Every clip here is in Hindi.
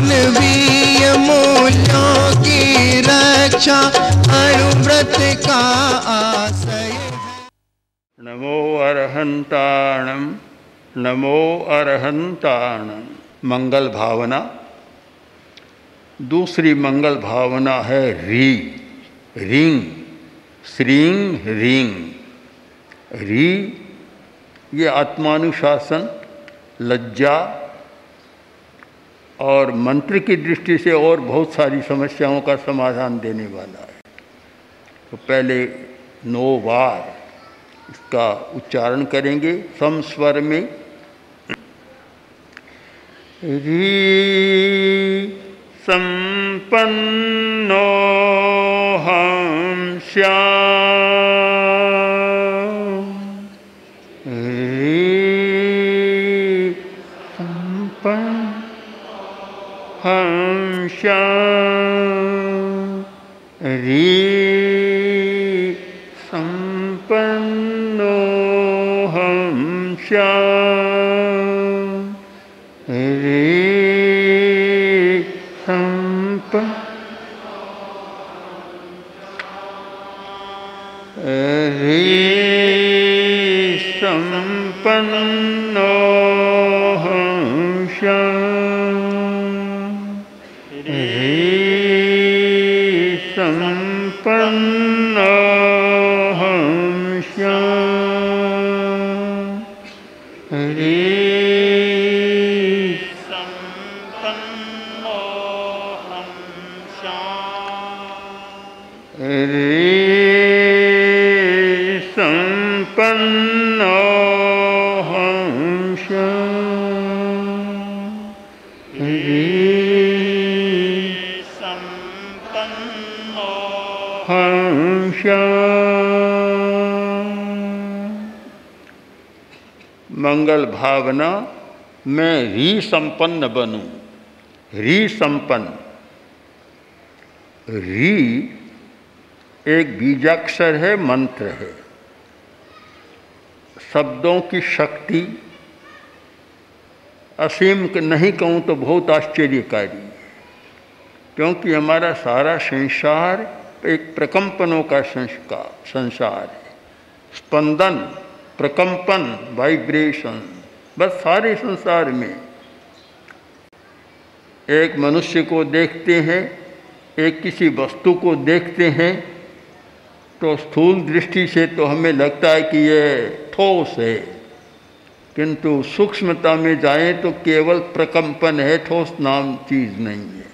मानवीय मूल्यों की रक्षा अणुव्रत का आशय नमो अरहंताणम नमो अरहंताणम मंगल भावना। दूसरी मंगल भावना है री। रिंग श्रींग रिंग री, ये आत्मानुशासन, लज्जा और मंत्र की दृष्टि से और बहुत सारी समस्याओं का समाधान देने वाला है। तो पहले नौ बार इसका उच्चारण करेंगे सम स्वर में। री संपन्नो हम श्याम हम श्याम रे संपन्नो भावना मैं री संपन्न बनूं। री संपन्न री एक बीजाक्षर है, मंत्र है। शब्दों की शक्ति असीम नहीं कहूँ तो बहुत आश्चर्यकारी क्योंकि हमारा सारा संसार एक प्रकंपनों का संस्कार, संसार है। स्पंदन, प्रकंपन वाइब्रेशन बस सारे संसार में एक मनुष्य को देखते हैं, एक किसी वस्तु को देखते हैं तो स्थूल दृष्टि से तो हमें लगता है कि ये ठोस है। किंतु सूक्ष्मता में जाएँ तो केवल प्रकंपन है, ठोस नाम चीज़ नहीं है।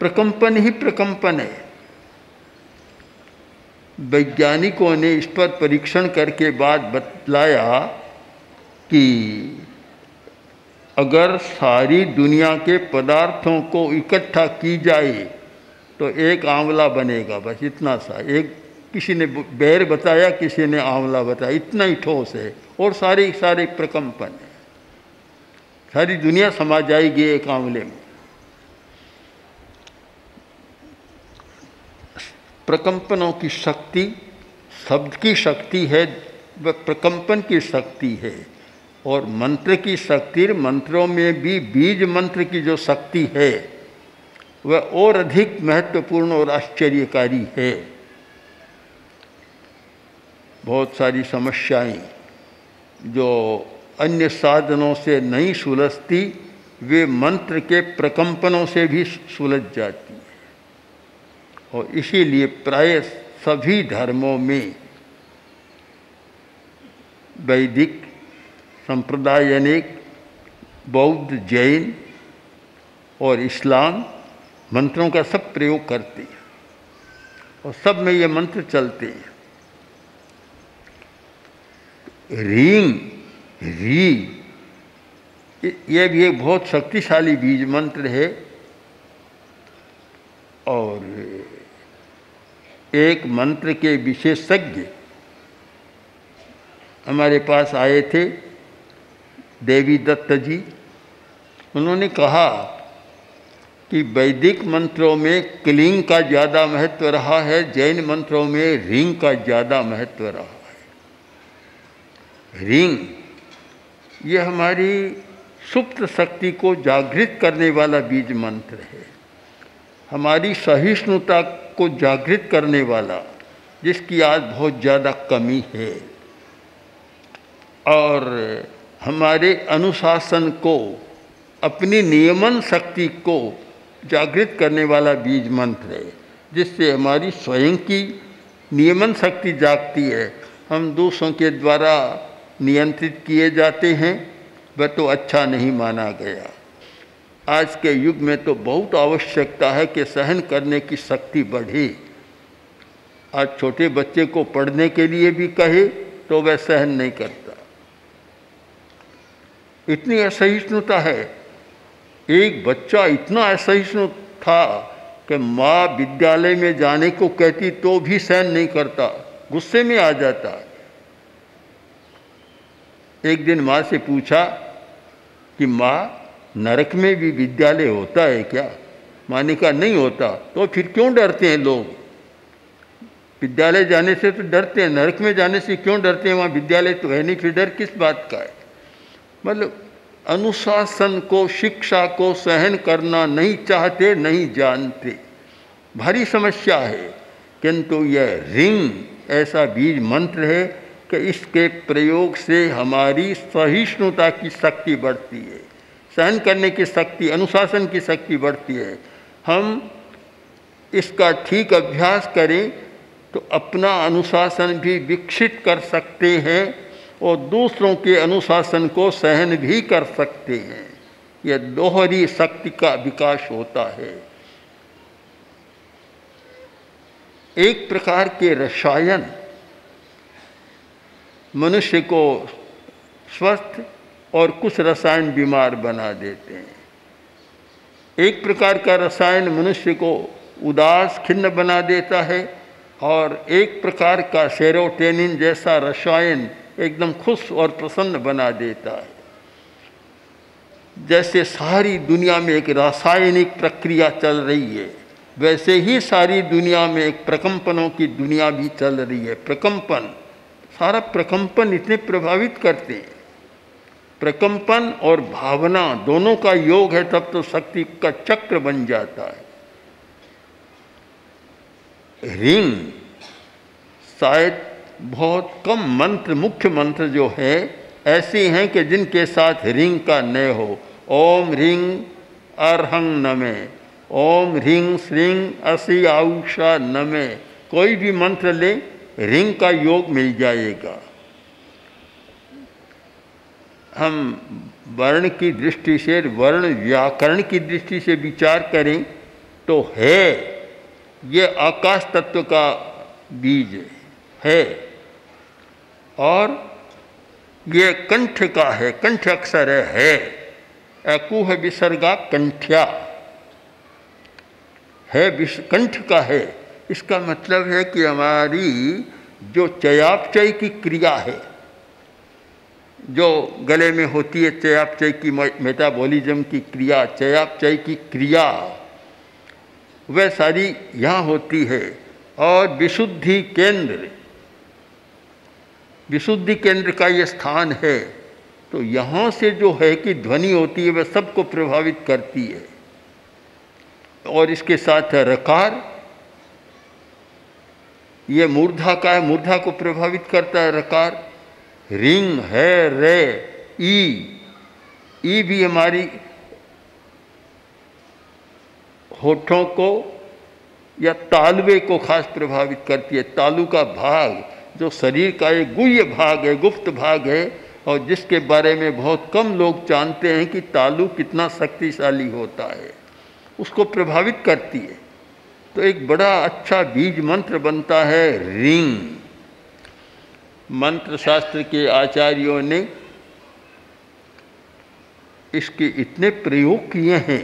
प्रकंपन ही प्रकंपन है। वैज्ञानिकों ने इस पर परीक्षण करके बाद बतलाया कि अगर सारी दुनिया के पदार्थों को इकट्ठा की जाए तो एक आंवला बनेगा, बस इतना सा। एक किसी ने बैर बताया, किसी ने आंवला बताया, इतना ही ठोस है, और सारे सारे प्रकंपन है। सारी दुनिया समा जाएगी एक आंवले में। प्रकंपनों की शक्ति, शब्द की शक्ति है वह प्रकंपन की शक्ति है। और मंत्र की शक्ति, मंत्रों में भी बीज मंत्र की जो शक्ति है, वह और अधिक महत्वपूर्ण और आश्चर्यकारी है। बहुत सारी समस्याएँ जो अन्य साधनों से नहीं सुलझती, वे मंत्र के प्रकंपनों से भी सुलझ जाती हैं। और इसीलिए प्राय सभी धर्मों में वैदिक संप्रदायनिक बौद्ध जैन और इस्लाम मंत्रों का सब प्रयोग करते हैं और सब में ये मंत्र चलते हैं। रींग री ये भी एक बहुत शक्तिशाली बीज मंत्र है और एक मंत्र के विशेषज्ञ हमारे पास आए थे देवी दत्त जी, उन्होंने कहा कि वैदिक मंत्रों में क्लिंग का ज़्यादा महत्व रहा है, जैन मंत्रों में रिंग का ज़्यादा महत्व रहा है। रिंग, ये हमारी सुप्त शक्ति को जागृत करने वाला बीज मंत्र है। हमारी सहिष्णुता को जागृत करने वाला, जिसकी आज बहुत ज़्यादा कमी है। और हमारे अनुशासन को, अपनी नियमन शक्ति को जागृत करने वाला बीज मंत्र है, जिससे हमारी स्वयं की नियमन शक्ति जागती है। हम दूसरों के द्वारा नियंत्रित किए जाते हैं, वह तो अच्छा नहीं माना गया। आज के युग में तो बहुत आवश्यकता है कि सहन करने की शक्ति बढ़े। आज छोटे बच्चे को पढ़ने के लिए भी कहे तो वह सहन नहीं करता। इतनी असहिष्णुता है। एक बच्चा इतना असहिष्णु था कि माँ विद्यालय में जाने को कहती तो भी सहन नहीं करता, गुस्से में आ जाता। एक दिन माँ से पूछा कि माँ, नरक में भी विद्यालय होता है क्या? माँ ने कहा, नहीं होता। तो फिर क्यों डरते हैं लोग? विद्यालय जाने से तो डरते हैं, नरक में जाने से क्यों डरते हैं? वहाँ विद्यालय तो है नहीं, फिर डर किस बात का है? मतलब अनुशासन को, शिक्षा को सहन करना नहीं चाहते, नहीं जानते। भारी समस्या है, किंतु यह रिंग ऐसा बीज मंत्र है कि इसके प्रयोग से हमारी सहिष्णुता की शक्ति बढ़ती है। सहन करने की शक्ति, अनुशासन की शक्ति बढ़ती है। हम इसका ठीक अभ्यास करें तो अपना अनुशासन भी विकसित कर सकते हैं। और दूसरों के अनुशासन को सहन भी कर सकते हैं। यह दोहरी शक्ति का विकास होता है। एक प्रकार के रसायन मनुष्य को स्वस्थ और कुछ रसायन बीमार बना देते हैं। एक प्रकार का रसायन मनुष्य को उदास, खिन्न बना देता है और एक प्रकार का सेरोटेनिन जैसा रसायन एकदम खुश और प्रसन्न बना देता है। जैसे सारी दुनिया में एक रासायनिक प्रक्रिया चल रही है, वैसे ही सारी दुनिया में एक प्रकंपनों की दुनिया भी चल रही है। प्रकंपन, सारा प्रकंपन इतने प्रभावित करते हैं। प्रकंपन और भावना दोनों का योग है, तब तो शक्ति का चक्र बन जाता है। रिंग शायद बहुत कम मंत्र, मुख्य मंत्र जो है, ऐसे हैं कि जिनके साथ रिंग का न हो। ओम रिंग अरहंग नमे। ओम रिंग श्रिंग असी आउषा नमे। कोई भी मंत्र ले, रिंग का योग मिल जाएगा। हम वर्ण की दृष्टि से, वर्ण व्याकरण की दृष्टि से विचार करें तो है, ये आकाश तत्व का बीज है। और ये कंठ का है कंठ अक्षर है, अकुह विसर्गा कंठ्या। है कंठ का है। इसका मतलब है कि हमारी जो चयापचय की क्रिया है जो गले में होती है चयापचय की मेटाबॉलिज्म की क्रिया चयापचय की क्रिया वह सारी यहाँ होती है। और विशुद्धि केंद्र विशुद्धि केंद्र का ये स्थान है तो यहाँ से जो है कि ध्वनि होती है, वह सबको प्रभावित करती है। और इसके साथ है रकार। ये मूर्धा का है, मूर्धा को प्रभावित करता है रकार। रिंग है, रे, ई। ई भी हमारी होठों को या तालवे को खास प्रभावित करती है, तालु का भाग। जो शरीर का एक गुह्य भाग है, गुप्त भाग है, और जिसके बारे में बहुत कम लोग जानते हैं कि तालु कितना शक्तिशाली होता है, उसको प्रभावित करती है। तो एक बड़ा अच्छा बीज मंत्र बनता है, रिंग। मंत्र शास्त्र के आचार्यों ने इसके इतने प्रयोग किए हैं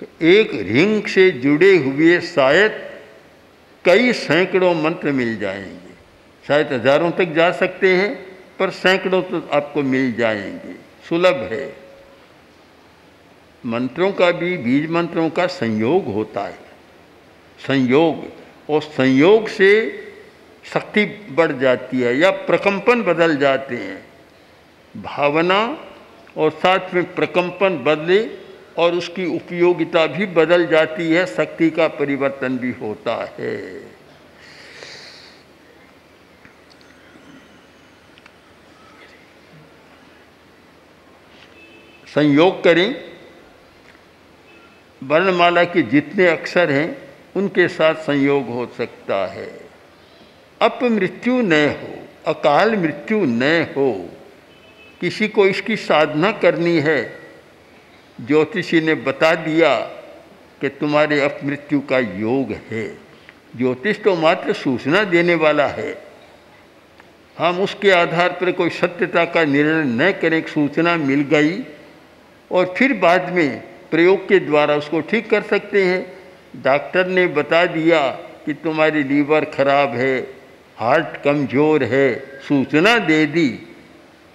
कि एक रिंग से जुड़े हुए शायद कई सैकड़ों मंत्र मिल जाएँगे। शायद हज़ारों तक जा सकते हैं, पर सैकड़ों तो आपको मिल जाएँगे। सुलभ है। मंत्रों का भी, बीज मंत्रों का संयोग होता है। संयोग, और संयोग से शक्ति बढ़ जाती है, या प्रकंपन बदल जाते हैं। भावना और साथ में प्रकंपन बदले, और उसकी उपयोगिता भी बदल जाती है, शक्ति का परिवर्तन भी होता है। संयोग करें। वर्णमाला के जितने अक्षर हैं, उनके साथ संयोग हो सकता है। अपमृत्यु न हो, अकाल मृत्यु न हो, किसी को इसकी साधना करनी है। ज्योतिषी ने बता दिया कि तुम्हारे अपमृत्यु का योग है। ज्योतिष तो मात्र सूचना देने वाला है। हम उसके आधार पर कोई सत्यता का निर्णय न करें सूचना मिल गई। और फिर बाद में प्रयोग के द्वारा उसको ठीक कर सकते हैं। डॉक्टर ने बता दिया कि तुम्हारी लीवर खराब है, हार्ट कमज़ोर है, सूचना दे दी।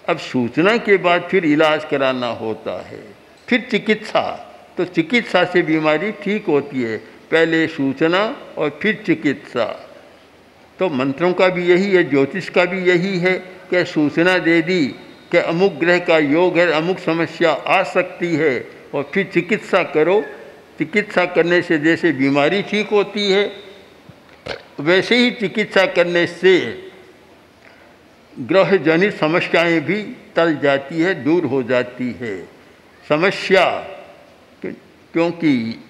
अब सूचना के बाद फिर इलाज कराना होता है। फिर चिकित्सा तो चिकित्सा से बीमारी ठीक होती है, पहले सूचना और फिर चिकित्सा। तो मंत्रों का भी यही है, ज्योतिष का भी यही है कि सूचना दे दी? कि अमुक ग्रह का योग है, अमुक समस्या आ सकती है। और फिर चिकित्सा करो। चिकित्सा करने से जैसे बीमारी ठीक होती है, वैसे ही चिकित्सा करने से ग्रह जनित समस्याएँ भी टल जाती है, दूर हो जाती है। समस्या, क्योंकि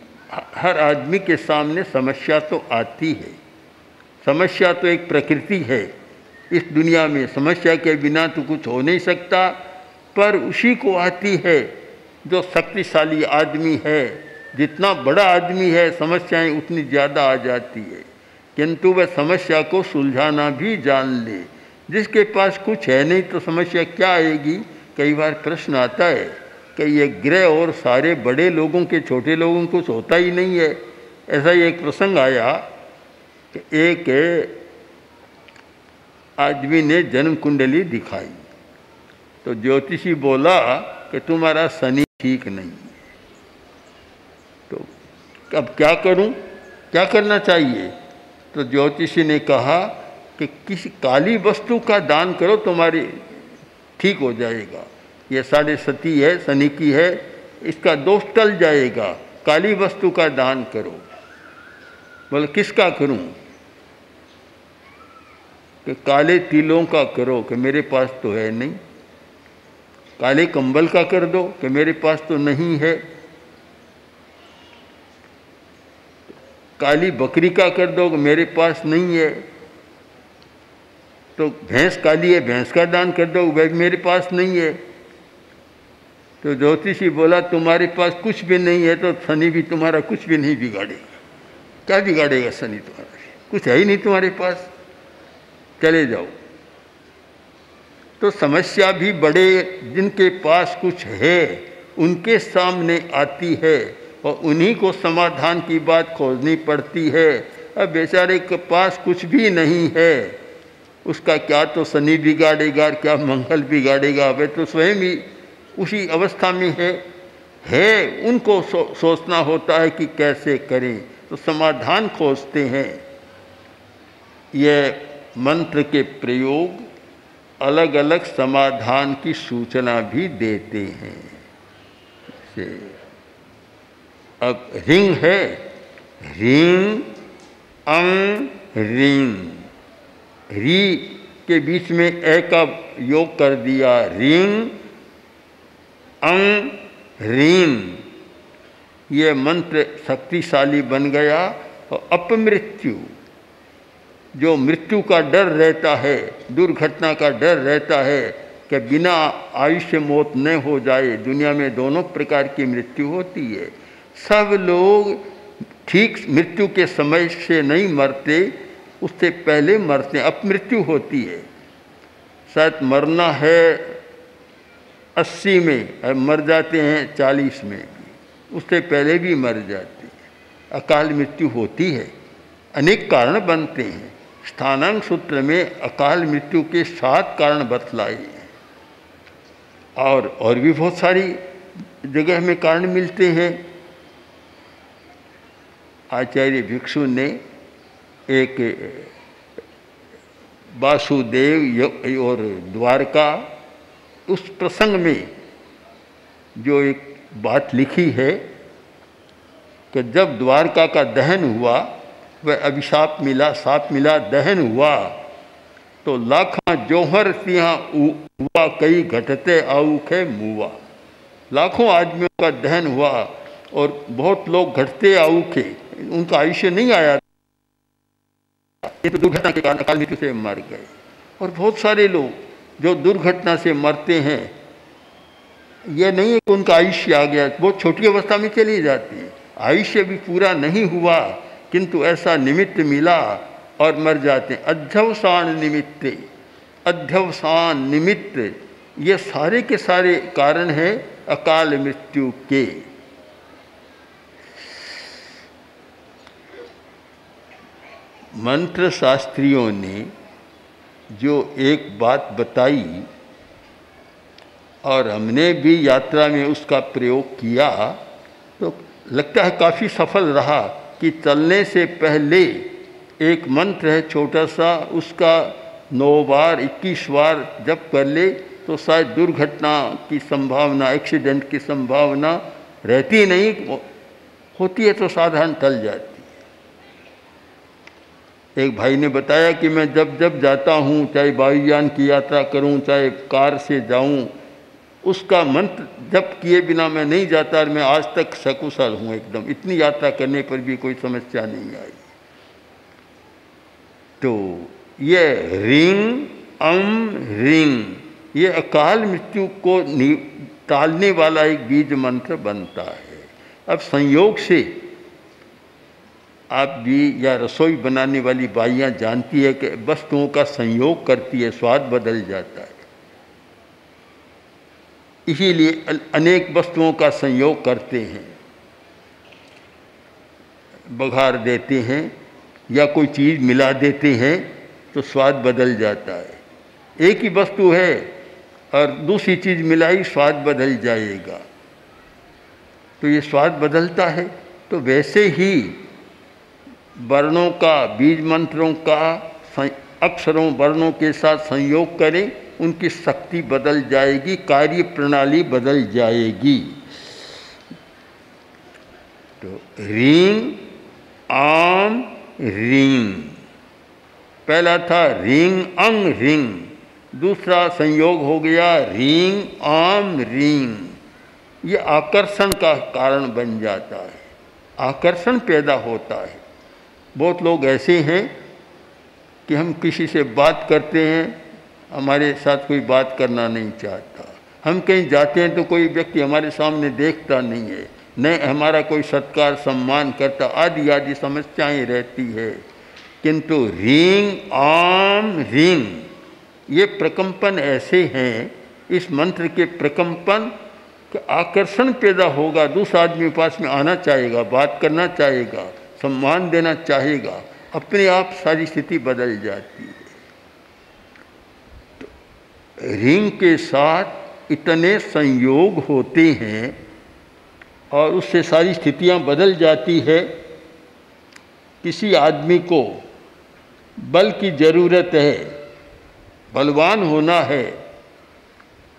हर आदमी के सामने समस्या तो आती है। समस्या तो एक प्रकृति है। इस दुनिया में समस्या के बिना तो कुछ हो नहीं सकता, पर उसी को आती है जो शक्तिशाली आदमी है। जितना बड़ा आदमी है, समस्याएँ उतनी ज़्यादा आ जाती है। किंतु वह समस्या को सुलझाना भी जान ले। जिसके पास कुछ है नहीं तो समस्या क्या आएगी? कई बार प्रश्न आता है कि ये ग्रह और सारे बड़े लोगों के छोटे लोगों को कुछ होता ही नहीं है। ऐसा ही एक प्रसंग आया कि एक आदमी ने जन्म कुंडली दिखाई। तो ज्योतिषी बोला कि तुम्हारा शनि ठीक नहीं तो अब क्या करूँ? क्या करना चाहिए? तो ज्योतिषी ने कहा कि किसी काली वस्तु का दान करो, तुम्हारी ठीक हो जाएगा। ये साढ़े सती है, शनि की है, इसका दोष टल जाएगा। काली वस्तु का दान करो। बोले, किसका करूँ? कि काले तिलों का करो कि मेरे पास तो है नहीं। काले कंबल का कर दो कि मेरे पास तो नहीं है। काली बकरी का कर दो कि मेरे पास नहीं है। तो भैंस काली है, भैंस का दान कर दो वह मेरे पास नहीं है। तो ज्योतिषी बोला, तुम्हारे पास कुछ भी नहीं है तो शनि भी तुम्हारा कुछ भी नहीं बिगाड़ेगा। क्या बिगाड़ेगा शनि तुम्हारा? कुछ है ही नहीं तुम्हारे पास। चले जाओ। तो समस्या भी बड़े जिनके पास कुछ है उनके सामने आती है और उन्हीं को समाधान की बात खोजनी पड़ती है। अब बेचारे के पास कुछ भी नहीं है उसका क्या तो शनि बिगाड़ेगा क्या मंगल बिगाड़ेगा? वे तो स्वयं ही उसी अवस्था में है। है उनको सो, सोचना होता है कि कैसे करें। तो समाधान खोजते हैं। यह मंत्र के प्रयोग अलग अलग समाधान की सूचना भी देते हैं। से, अब रिंग है। रिंग, अंग, रिंग। री के बीच में ए का योग कर दिया। रिंग, अंग, रिंग। ये मंत्र शक्तिशाली बन गया और अपमृत्यु। जो मृत्यु का डर रहता है, दुर्घटना का डर रहता है कि बिना आयुष्य मौत न हो जाए, दुनिया में दोनों प्रकार की मृत्यु होती है। सब लोग ठीक मृत्यु के समय से नहीं मरते, उससे पहले मरते अब मृत्यु होती है। शायद मरना है अस्सी में मर जाते हैं चालीस में भी, उससे पहले भी मर जाते हैं। अकाल मृत्यु होती है, अनेक कारण बनते हैं। स्थानांक सूत्र में अकाल मृत्यु के सात कारण बतलाए और और भी बहुत सारी जगह में कारण मिलते हैं। आचार्य भिक्षु ने एक, वासुदेव और द्वारका, उस प्रसंग में जो एक बात लिखी है कि जब द्वारका का दहन हुआ वह अभिशाप मिला, साप मिला, दहन हुआ। तो लाखा जौहर सिंहा हुआ, कई घटते आऊखे मुआ। लाखों आदमियों का दहन हुआ और बहुत लोग घटते आऊखे उनका आयुष्य नहीं आया तो दुर्घटना के कारण अकाल से मर गए। और बहुत सारे लोग जो दुर्घटना से मरते हैं, ये नहीं है कि उनका आयुष्य आ गया, बहुत छोटी अवस्था में चली जाती है। आयुष्य भी पूरा नहीं हुआ। किंतु ऐसा निमित्त मिला और मर जाते हैं। अध्यवसान निमित्त अध्यवसान निमित्त, ये सारे के सारे कारण हैं अकाल मृत्यु के। मंत्र शास्त्रियों ने जो एक बात बताई और हमने भी यात्रा में उसका प्रयोग किया तो लगता है काफ़ी सफल रहा। कि चलने से पहले एक मंत्र है छोटा सा, उसका नौ बार, इक्कीस बार जब कर ले तो शायद दुर्घटना की संभावना, एक्सीडेंट की संभावना रहती नहीं, होती है तो साधारण टल जाती है। एक भाई ने बताया कि मैं जब जब जाता हूँ, चाहे वायुयान की यात्रा करूँ, चाहे कार से जाऊँ उसका मंत्र जब किए बिना मैं नहीं जाता और मैं आज तक सकुशल हूँ एकदम। इतनी यात्रा करने पर भी कोई समस्या नहीं आई। तो ये रिंग, अम रिंग, ये अकाल मृत्यु को टालने वाला एक बीज मंत्र बनता है। अब संयोग से आप भी या रसोई बनाने वाली बाइयाँ जानती है कि वस्तुओं का संयोग करती है, स्वाद बदल जाता है। इसीलिए अनेक वस्तुओं का संयोग करते हैं। बघार देते हैं या कोई चीज़ मिला देते हैं तो स्वाद बदल जाता है। एक ही वस्तु है और दूसरी चीज़ मिलाई स्वाद बदल जाएगा। तो ये स्वाद बदलता है। तो वैसे ही वर्णों का, बीज मंत्रों का अक्षरों, वर्णों के साथ संयोग करें। उनकी शक्ति बदल जाएगी कार्य प्रणाली बदल जाएगी। तो रिंग, आम, रिंग। पहला था रिंग, अंग, रिंग। दूसरा संयोग हो गया रिंग, आम, रिंग। ये आकर्षण का कारण बन जाता है। आकर्षण पैदा होता है। बहुत लोग ऐसे हैं कि हम किसी से बात करते हैं हमारे साथ कोई बात करना नहीं चाहता। हम कहीं जाते हैं तो कोई व्यक्ति हमारे सामने देखता नहीं है, न हमारा कोई सत्कार, सम्मान करता, आदि आदि समस्याएँ रहती है। किंतु रिंग, आम रिंग, ये प्रकंपन ऐसे हैं, इस मंत्र के प्रकंपन का आकर्षण पैदा होगा, दूसरा आदमी पास में आना चाहेगा, बात करना चाहेगा, सम्मान देना चाहेगा, अपने आप सारी स्थिति बदल जाती है। रिंग के साथ इतने संयोग होते हैं और उससे सारी स्थितियाँ बदल जाती है, किसी आदमी को बल की ज़रूरत है, बलवान होना है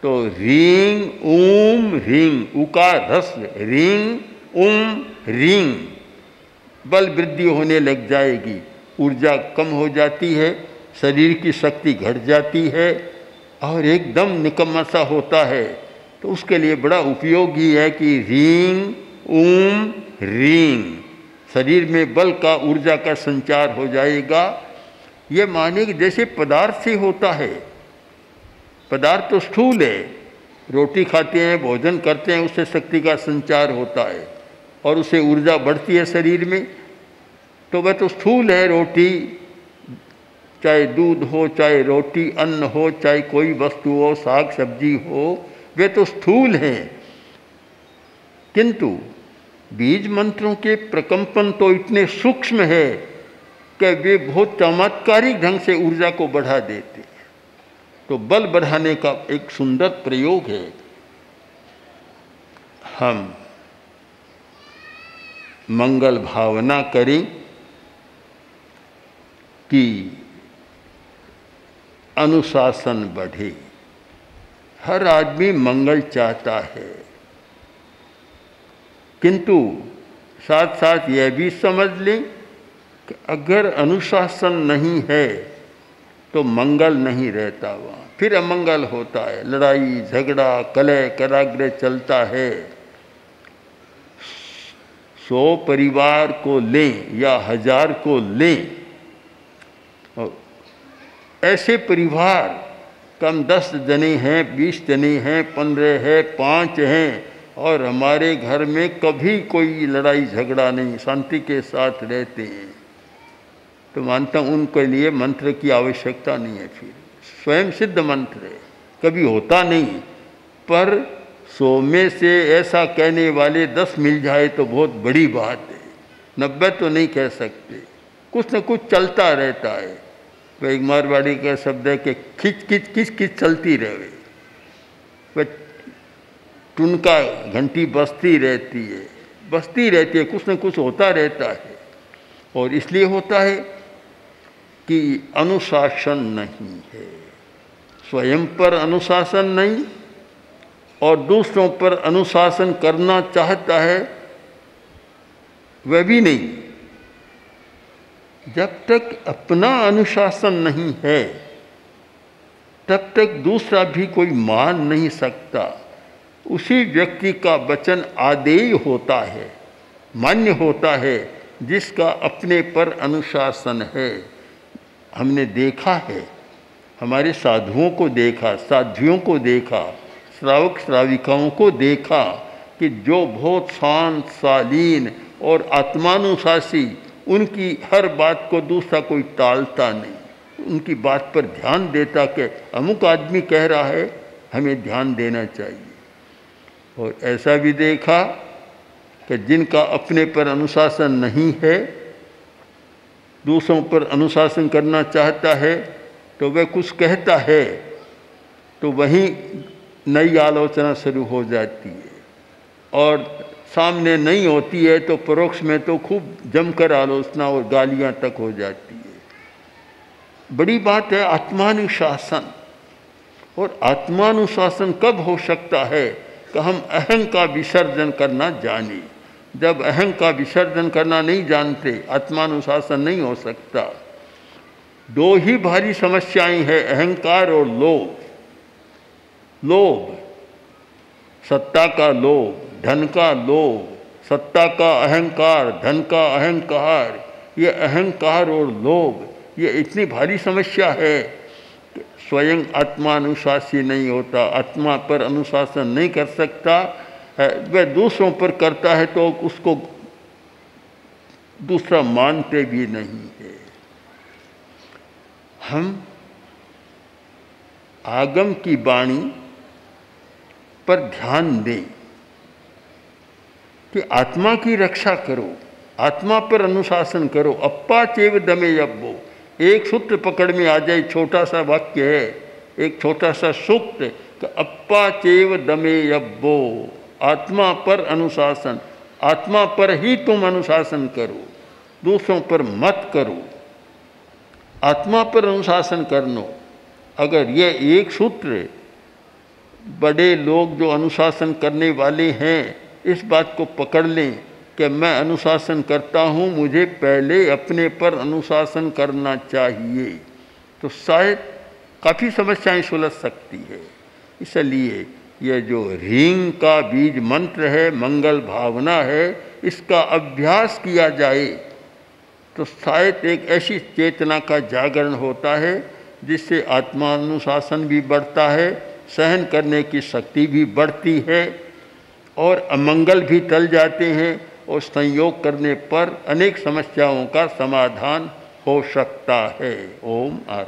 तो रिंग, ऊम, रिंग, उका, रस, रिंग उम रिंग, बल वृद्धि होने लग जाएगी, ऊर्जा कम हो जाती है, शरीर की शक्ति घट जाती है और एकदम निकम्मा सा होता है तो उसके लिए बड़ा उपयोगी है कि रींग, ऊम, रींग, शरीर में बल का ऊर्जा का संचार हो जाएगा। ये माने कि जैसे पदार्थ से होता है, पदार्थ तो स्थूल है, रोटी खाते हैं, भोजन करते हैं, उससे शक्ति का संचार होता है और उसे ऊर्जा बढ़ती है शरीर में तो वह तो स्थूल है रोटी। चाहे दूध हो, चाहे रोटी, अन्न हो, चाहे कोई वस्तु हो, साग सब्ज़ी हो, वे तो स्थूल हैं। किंतु बीज मंत्रों के प्रकंपन तो इतने सूक्ष्म है कि वे बहुत चमत्कारिक ढंग से ऊर्जा को बढ़ा देते तो बल बढ़ाने का एक सुंदर प्रयोग है। हम मंगल भावना करें कि अनुशासन बढ़े। हर आदमी मंगल चाहता है। किंतु साथ साथ यह भी समझ लें कि अगर अनुशासन नहीं है तो मंगल नहीं रहता वहाँ। फिर अमंगल होता है। लड़ाई, झगड़ा, कलह, कराग्रह चलता है। सौ परिवार को लें या हज़ार को लें ऐसे परिवार कम दस जने हैं, बीस जने हैं, पंद्रह है, पाँच हैं और हमारे घर में कभी कोई लड़ाई झगड़ा नहीं, शांति के साथ रहते हैं। तो मानता हूँ उनके लिए मंत्र की आवश्यकता नहीं है फिर। स्वयं सिद्ध मंत्र है, कभी होता नहीं। पर सौ में से ऐसा कहने वाले दस मिल जाए तो बहुत बड़ी बात है। नब्बे तो नहीं कह सकते। कुछ न कुछ चलता रहता है। एक मारवाड़ी का शब्द है कि खिच खिच खिच खिच चलती रहे। वह टुनका घंटी बसती रहती है। बसती रहती है, कुछ न कुछ होता रहता है। और इसलिए होता है कि अनुशासन नहीं है। स्वयं पर अनुशासन नहीं और दूसरों पर अनुशासन करना चाहता है, वह भी नहीं। जब तक अपना अनुशासन नहीं है, तब तक दूसरा भी कोई मान नहीं सकता। उसी व्यक्ति का वचन आदेय होता है, मान्य होता है, जिसका अपने पर अनुशासन है। हमने देखा है, हमारे साधुओं को देखा, साध्वियों को देखा, श्रावक श्राविकाओं को देखा कि जो बहुत शांत, शालीन और आत्मानुशासी उनकी हर बात को दूसरा कोई टालता नहीं। उनकी बात पर ध्यान देता कि अमुक आदमी कह रहा है, हमें ध्यान देना चाहिए। और ऐसा भी देखा कि जिनका अपने पर अनुशासन नहीं है, दूसरों पर अनुशासन करना चाहता है तो वह कुछ कहता है तो वहीं नई आलोचना शुरू हो जाती है। और सामने नहीं होती है तो परोक्ष में तो खूब जमकर आलोचना और गालियाँ तक हो जाती है। बड़ी बात है, आत्मानुशासन। और आत्मानुशासन कब हो सकता है कि हम अहं का विसर्जन करना जाने? जब अहं का विसर्जन करना नहीं जानते, आत्मानुशासन नहीं हो सकता। दो ही भारी समस्याएँ हैं, अहंकार और लोभ। लोभ, सत्ता का लोभ। धन का लोभ, सत्ता का अहंकार, धन का अहंकार, ये अहंकार और लोभ, ये इतनी भारी समस्या है स्वयं आत्मा अनुशासी नहीं होता, आत्मा पर अनुशासन नहीं कर सकता वह दूसरों पर करता है तो उसको दूसरा मानते भी नहीं है। हम आगम की वाणी पर ध्यान दें। कि आत्मा की रक्षा करो, आत्मा पर अनुशासन करो, अप्पा चेव दमे अब्बो एक सूत्र पकड़ में आ जाए, छोटा सा वाक्य है, एक छोटा सा सूक्त, कि अप्पा चेव दमे अब्बो आत्मा पर अनुशासन, आत्मा पर ही तुम अनुशासन करो, दूसरों पर मत करो। आत्मा पर अनुशासन करनो। अगर ये एक सूत्र, बड़े लोग जो अनुशासन करने वाले हैं इस बात को पकड़ लें कि मैं अनुशासन करता हूँ, मुझे पहले अपने पर अनुशासन करना चाहिए। तो शायद काफ़ी समस्याएँ सुलझ सकती है। इसलिए यह जो रींग का बीज मंत्र है, मंगल भावना है, इसका अभ्यास किया जाए तो शायद एक ऐसी चेतना का जागरण होता है, जिससे आत्मानुशासन भी बढ़ता है, सहन करने की शक्ति भी बढ़ती है। और अमंगल भी टल जाते हैं और संयोग करने पर अनेक समस्याओं का समाधान हो सकता है। ओम आर